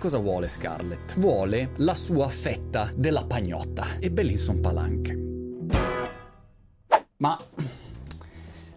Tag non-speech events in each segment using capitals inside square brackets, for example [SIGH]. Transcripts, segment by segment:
cosa vuole Scarlett? Vuole la sua fetta della pagnotta e Bellinson Palanche. Ma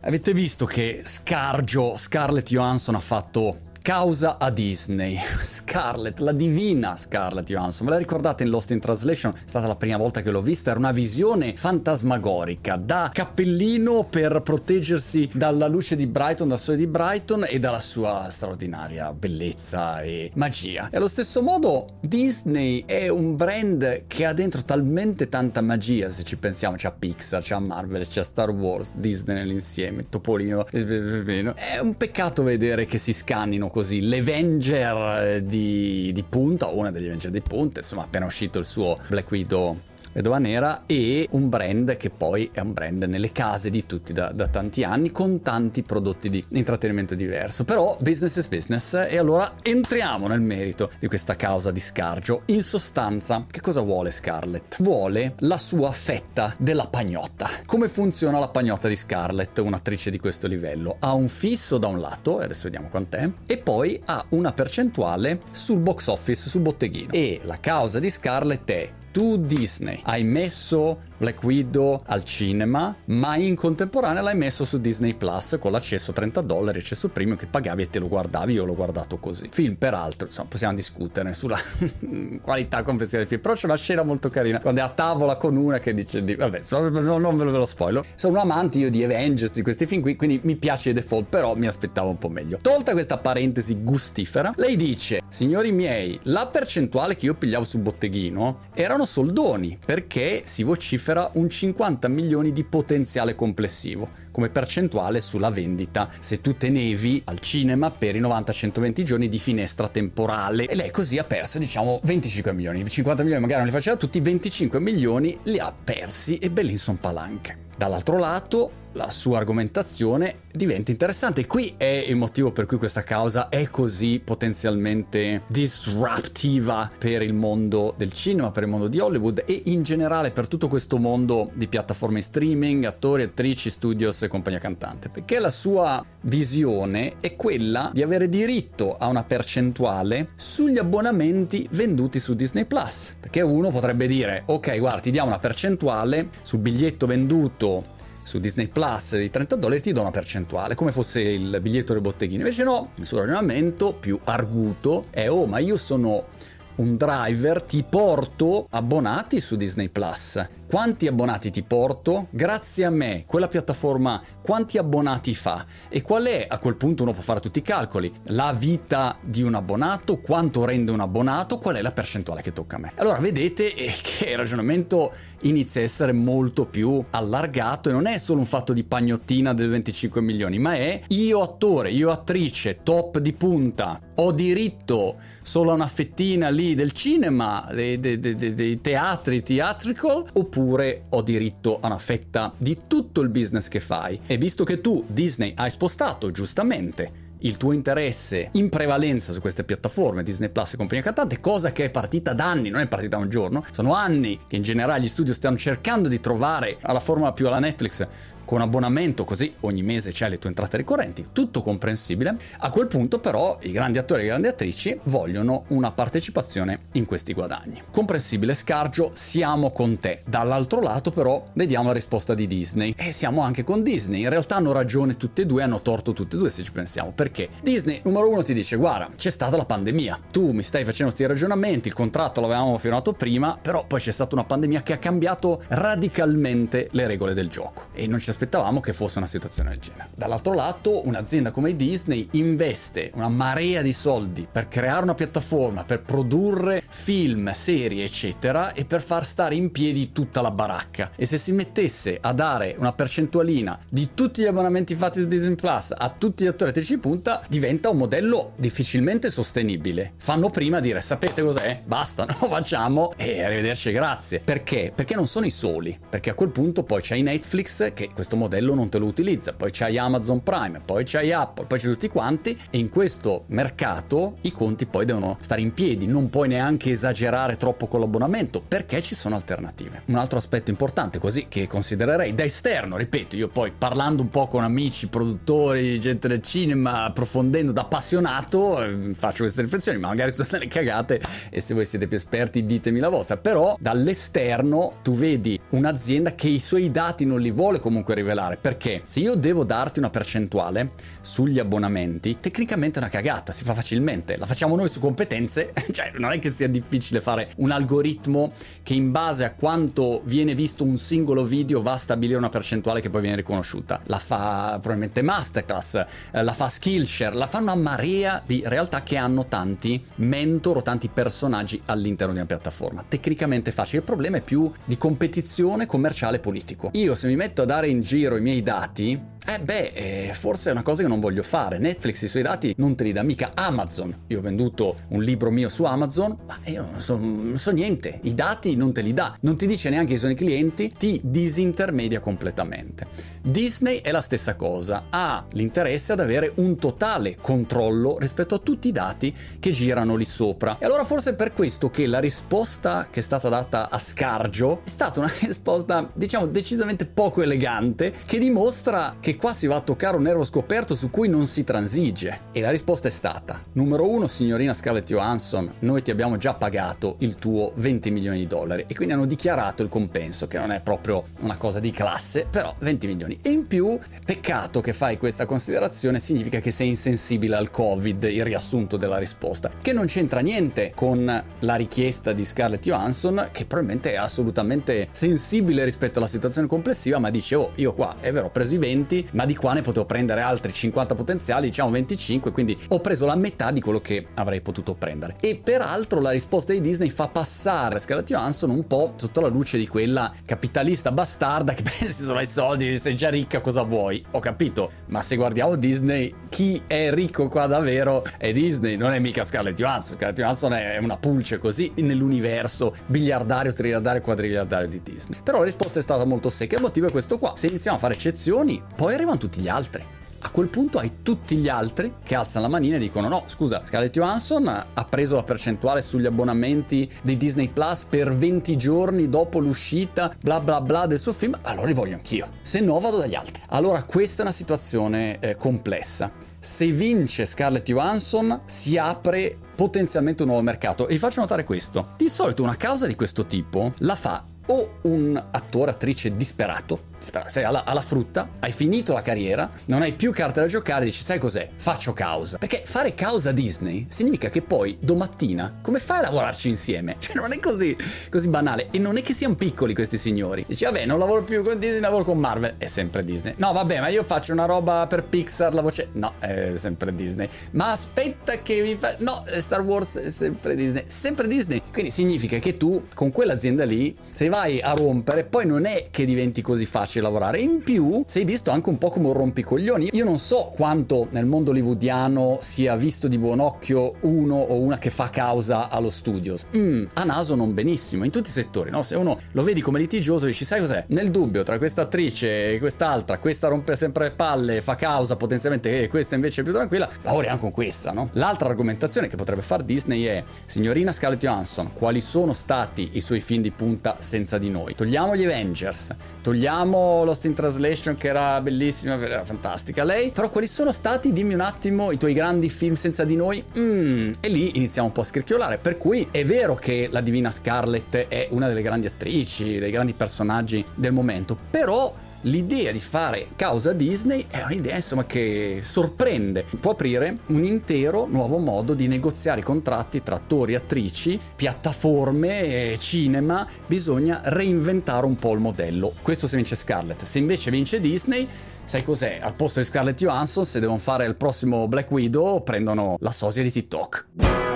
avete visto che Scargio, Scarlett Johansson ha fatto causa a Disney. Scarlett, la divina Scarlett Johansson, ve la ricordate in Lost in Translation? È stata la prima volta che l'ho vista, era una visione fantasmagorica, da cappellino per proteggersi dalla luce di Brighton, dal sole di Brighton e dalla sua straordinaria bellezza e magia. E allo stesso modo Disney è un brand che ha dentro talmente tanta magia, se ci pensiamo, c'è Pixar, c'è Marvel, c'è Star Wars, Disney nell'insieme, Topolino, è un peccato vedere che si scannino così l'Avenger eh, di, di punta, una degli Avenger di punta, insomma appena uscito il suo Black Widow Vedova Nera e un brand che poi è un brand nelle case di tutti da, da, tanti anni con tanti prodotti di intrattenimento diverso. Però business is business e allora entriamo nel merito di questa causa di Scargio in sostanza che cosa vuole Scarlett? vuole la sua fetta della pagnotta. Come funziona la pagnotta di Scarlett un'attrice di questo livello? Ha un fisso da un lato e adesso vediamo quant'è e poi ha una percentuale sul box office sul botteghino. E la causa di Scarlett è tu Disney. Hai messo Black Widow al cinema, ma in contemporanea l'hai messo su Disney Plus con l'accesso 30 dollari, accesso premium che pagavi e te lo guardavi, io l'ho guardato così. Film peraltro, insomma, possiamo discutere sulla [LAUGHS] qualità complessiva del film, però c'è una scena molto carina quando è a tavola con una che dice di... vabbè, non ve lo spoiler. Sono un amante io di Avengers, di questi film qui, quindi mi piace The Default, però mi aspettavo un po' meglio. Tolta questa parentesi gustifera, lei dice, signori miei, la percentuale che io pigliavo sul botteghino erano soldoni, perché si vocifera recupera un 50 milioni di potenziale complessivo come percentuale sulla vendita. Se tu tenevi al cinema per i 90-120 giorni di finestra temporale. E lei così ha perso diciamo 25 milioni. 50 milioni magari non li faceva tutti 25 milioni li ha persi e Bellinson Palanche. Dall'altro lato la sua argomentazione diventa interessante. Qui è il motivo per cui questa causa è così potenzialmente disruptiva per il mondo del cinema, per il mondo di Hollywood e in generale per tutto questo mondo di piattaforme streaming, attori, attrici, studios e compagnia cantante. Perché la sua visione è quella di avere diritto a una percentuale sugli abbonamenti venduti su Disney Plus. Perché uno potrebbe dire, ok, guarda, ti diamo una percentuale sul biglietto venduto su Disney Plus di 30 dollari ti do una percentuale, come fosse il biglietto del botteghino. Invece no, il suo ragionamento più arguto è oh ma io sono un driver, ti porto abbonati su Disney Plus quanti abbonati ti porto? Grazie a me, quella piattaforma quanti abbonati fa? E qual è, a quel punto uno può fare tutti i calcoli, la vita di un abbonato, quanto rende un abbonato, qual è la percentuale che tocca a me? Allora vedete eh, [LAUGHS] che il ragionamento inizia a essere molto più allargato e non è solo un fatto di pagnottina del 25 milioni, ma è io attore, io attrice, top di punta, ho diritto solo a una fettina lì del cinema, dei, dei, dei, dei teatri, theatrical, oppure oppure ho diritto a una fetta di tutto il business che fai. E visto che tu, Disney, hai spostato giustamente il tuo interesse in prevalenza su queste piattaforme, Disney Plus e compagnia cantante, cosa che è partita da anni, non è partita da un giorno, sono anni che in generale gli studio stanno cercando di trovare alla formula più alla Netflix con abbonamento così ogni mese c'hai le tue entrate ricorrenti, tutto comprensibile. A quel punto però i grandi attori e le grandi attrici vogliono una partecipazione in questi guadagni. Comprensibile Scargio, siamo con te. Dall'altro lato però vediamo la risposta di Disney e siamo anche con Disney. In realtà hanno ragione tutte e due, hanno torto tutte e due se ci pensiamo. Perché? Disney numero uno ti dice guarda c'è stata la pandemia, tu mi stai facendo questi ragionamenti, il contratto l'avevamo firmato prima, però poi c'è stata una pandemia che ha cambiato radicalmente le regole del gioco e non c'è aspettavamo che fosse una situazione del genere. Dall'altro lato, un'azienda come Disney investe una marea di soldi per creare una piattaforma, per produrre film, serie, eccetera, e per far stare in piedi tutta la baracca. E se si mettesse a dare una percentualina di tutti gli abbonamenti fatti su Disney Plus a tutti gli attori attrici di punta, diventa un modello difficilmente sostenibile. Fanno prima dire sapete cos'è? Basta, [LAUGHS] no? Facciamo e arrivederci, grazie. Perché? Perché non sono i soli. Perché a quel punto poi c'è Netflix che questo modello non te lo utilizza, poi c'hai Amazon Prime, poi c'hai Apple, poi c'è tutti quanti e in questo mercato i conti poi devono stare in piedi, non puoi neanche esagerare troppo con l'abbonamento perché ci sono alternative. Un altro aspetto importante così che considererei da esterno, ripeto, io poi parlando un po' con amici, produttori, gente del cinema, approfondendo da appassionato eh, faccio queste riflessioni, ma magari sono delle cagate e se voi siete più esperti ditemi la vostra, però dall'esterno tu vedi un'azienda che i suoi dati non li vuole comunque rivelare, perché se io devo darti una percentuale sugli abbonamenti, tecnicamente è una cagata, si fa facilmente, la facciamo noi su competenze, [LAUGHS] cioè non è che sia difficile fare un algoritmo che in base a quanto viene visto un singolo video va a stabilire una percentuale che poi viene riconosciuta. La fa probabilmente Masterclass, eh, la fa Skillshare, la fa una marea di realtà che hanno tanti mentor o tanti personaggi all'interno di una piattaforma. Tecnicamente facile, il problema è più di competizione commerciale politico. Io se mi metto a dare in giro i miei dati, eh beh, eh, forse è una cosa che non voglio fare. Netflix i suoi dati non te li dà mica Amazon. Io ho venduto un libro mio su Amazon, ma io non so, non so niente. I dati non te li dà. Non ti dice neanche chi sono i clienti, ti disintermedia completamente. Disney è la stessa cosa. Ha l'interesse ad avere un totale controllo rispetto a tutti i dati che girano lì sopra. E allora forse è per questo che la risposta che è stata data a Scargio è stata una [LAUGHS] risposta, diciamo, decisamente poco elegante, che dimostra che qua si va a toccare un nervo scoperto su cui non si transige. E la risposta è stata: numero uno, signorina Scarlett Johansson, noi ti abbiamo già pagato il tuo 20 milioni di dollari. E quindi hanno dichiarato il compenso, che non è proprio una cosa di classe, però 20 milioni. E in più, peccato che fai questa considerazione, significa che sei insensibile al Covid, il riassunto della risposta, che non c'entra niente con la richiesta di Scarlett Johansson, che probabilmente è assolutamente sensibile rispetto alla situazione complessiva, ma dice, oh, io qua è vero, ho preso i 20, ma di qua ne potevo prendere altri 50 potenziali, diciamo 25, quindi ho preso la metà di quello che avrei potuto prendere. E peraltro la risposta di Disney fa passare Scarlett Johansson un po' sotto la luce di quella capitalista bastarda che [LAUGHS] pensi solo ai soldi, sei già ricca, cosa vuoi? Ho capito, ma se guardiamo Disney, chi è ricco qua davvero è Disney, non è mica Scarlett Johansson. Scarlett Johansson è una pulce così nell'universo biliardario, triliardario, quadriliardario di Disney. Però la risposta è stata molto secca, il motivo è questo qua. Se iniziamo a fare eccezioni, poi arrivano tutti gli altri. A quel punto hai tutti gli altri che alzano la manina e dicono no, scusa, Scarlett Johansson ha preso la percentuale sugli abbonamenti di Disney Plus per 20 giorni dopo l'uscita, bla bla bla del suo film, allora li voglio anch'io. Se no vado dagli altri. Allora questa è una situazione eh, complessa. Se vince Scarlett Johansson si apre potenzialmente un nuovo mercato e vi faccio notare questo. Di solito una causa di questo tipo la fa o un attore, attrice disperato, sei alla, alla, frutta, hai finito la carriera, non hai più carte da giocare, dici sai cos'è? Faccio causa. Perché fare causa Disney significa che poi domattina come fai a lavorarci insieme? [LAUGHS] Cioè non è così, così banale e non è che siano piccoli questi signori. Dici vabbè non lavoro più con Disney, lavoro con Marvel, è sempre Disney. No vabbè ma io faccio una roba per Pixar, la voce... No, è sempre Disney. Ma aspetta che mi fa... No, Star Wars è sempre Disney. Sempre Disney. Quindi significa che tu con quell'azienda lì, se vai a rompere, poi non è che diventi così facile facile lavorare. In più, sei visto anche un po' come un rompicoglioni. Io non so quanto nel mondo hollywoodiano sia visto di buon occhio uno o una che fa causa allo studios. Mm, a naso non benissimo, in tutti i settori, no? Se uno lo vedi come litigioso, dici, sai cos'è? Nel dubbio tra questa attrice e quest'altra, questa rompe sempre le palle, fa causa potenzialmente e questa invece è più tranquilla, lavori anche con questa, no? L'altra argomentazione che potrebbe fare Disney è, signorina Scarlett Johansson, quali sono stati i suoi film di punta senza di noi? Togliamo gli Avengers, togliamo Lost in Translation che era bellissima, era fantastica lei. Però quali sono stati, dimmi un attimo, i tuoi grandi film senza di noi? Mm, e lì iniziamo un po' a scricchiolare. Per cui è vero che la divina Scarlett è una delle grandi attrici, dei grandi personaggi del momento, però l'idea di fare causa Disney è un'idea insomma che sorprende, può aprire un intero nuovo modo di negoziare i contratti tra attori, attrici, piattaforme, cinema, bisogna reinventare un po' il modello. Questo se vince Scarlett, se invece vince Disney sai cos'è? Al posto di Scarlett Johansson, se devono fare il prossimo Black Widow, prendono la sosia di TikTok.